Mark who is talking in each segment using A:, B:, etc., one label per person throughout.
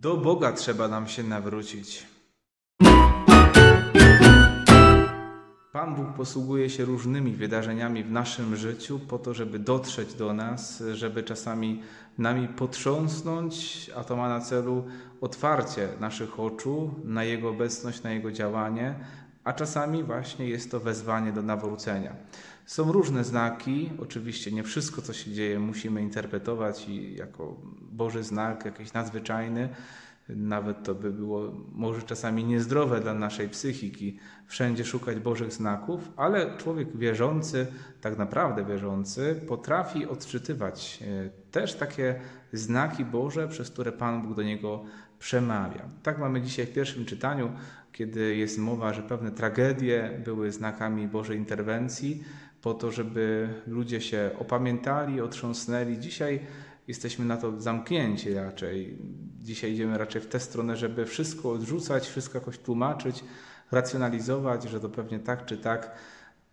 A: Do Boga trzeba nam się nawrócić. Pan Bóg posługuje się różnymi wydarzeniami w naszym życiu po to, żeby dotrzeć do nas, żeby czasami nami potrząsnąć, a to ma na celu otwarcie naszych oczu na Jego obecność, na Jego działanie, a czasami właśnie jest to wezwanie do nawrócenia. Są różne znaki, oczywiście nie wszystko, co się dzieje, musimy interpretować jako Boży znak, jakiś nadzwyczajny. Nawet to by było może czasami niezdrowe dla naszej psychiki, wszędzie szukać Bożych znaków, ale człowiek wierzący, tak naprawdę wierzący, potrafi odczytywać e, też takie znaki Boże, przez które Pan Bóg do niego przemawia. Tak mamy dzisiaj w pierwszym czytaniu, kiedy jest mowa, że pewne tragedie były znakami Bożej interwencji, po to, żeby ludzie się opamiętali, otrząsnęli. Dzisiaj jesteśmy na to zamknięci raczej. Dzisiaj idziemy raczej w tę stronę, żeby wszystko odrzucać, wszystko jakoś tłumaczyć, racjonalizować, że to pewnie tak czy tak.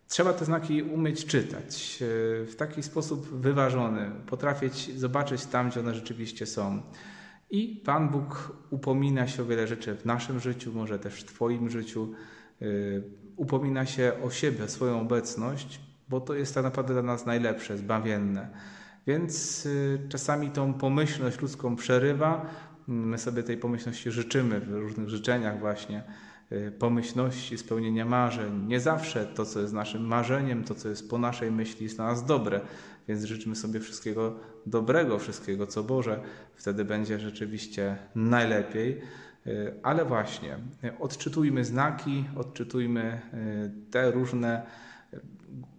A: Trzeba te znaki umieć czytać e, w taki sposób wyważony, potrafić zobaczyć tam, gdzie one rzeczywiście są. I Pan Bóg upomina się o wiele rzeczy w naszym życiu, może też w Twoim życiu. E, upomina się o siebie, o swoją obecność, bo to jest tak naprawdę dla nas najlepsze, zbawienne. Więc y, czasami tą pomyślność ludzką przerywa. My sobie tej pomyślności życzymy w różnych życzeniach właśnie y, pomyślności, spełnienia marzeń. Nie zawsze to, co jest naszym marzeniem, to, co jest po naszej myśli, jest dla nas dobre, więc życzymy sobie wszystkiego dobrego, wszystkiego, co Boże. Wtedy będzie rzeczywiście najlepiej. Y, ale właśnie, odczytujmy znaki, odczytujmy te różne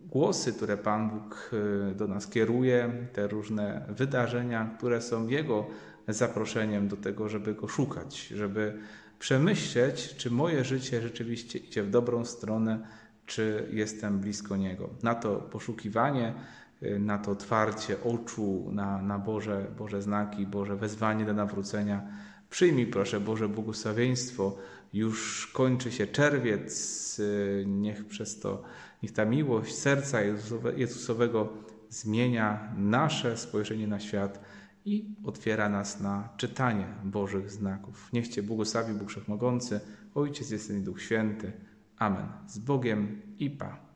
A: głosy, które Pan Bóg y, do nas kieruje, te różne wydarzenia, które są Jego zaproszeniem do tego, żeby Go szukać, żeby przemyśleć, czy moje życie rzeczywiście idzie w dobrą stronę, czy jestem blisko Niego. Na to poszukiwanie, y, na to otwarcie oczu na, na Boże, Boże znaki, Boże wezwanie do nawrócenia. Przyjmij proszę Boże błogosławieństwo. Już kończy się czerwiec, y, niech przez to Niech ta miłość serca Jezusowego zmienia nasze spojrzenie na świat i otwiera nas na czytanie Bożych znaków. Niech Cię błogosławi Bóg Wszechmogący, Ojciec, Jestem i Duch Święty. Amen. Z Bogiem i Pa.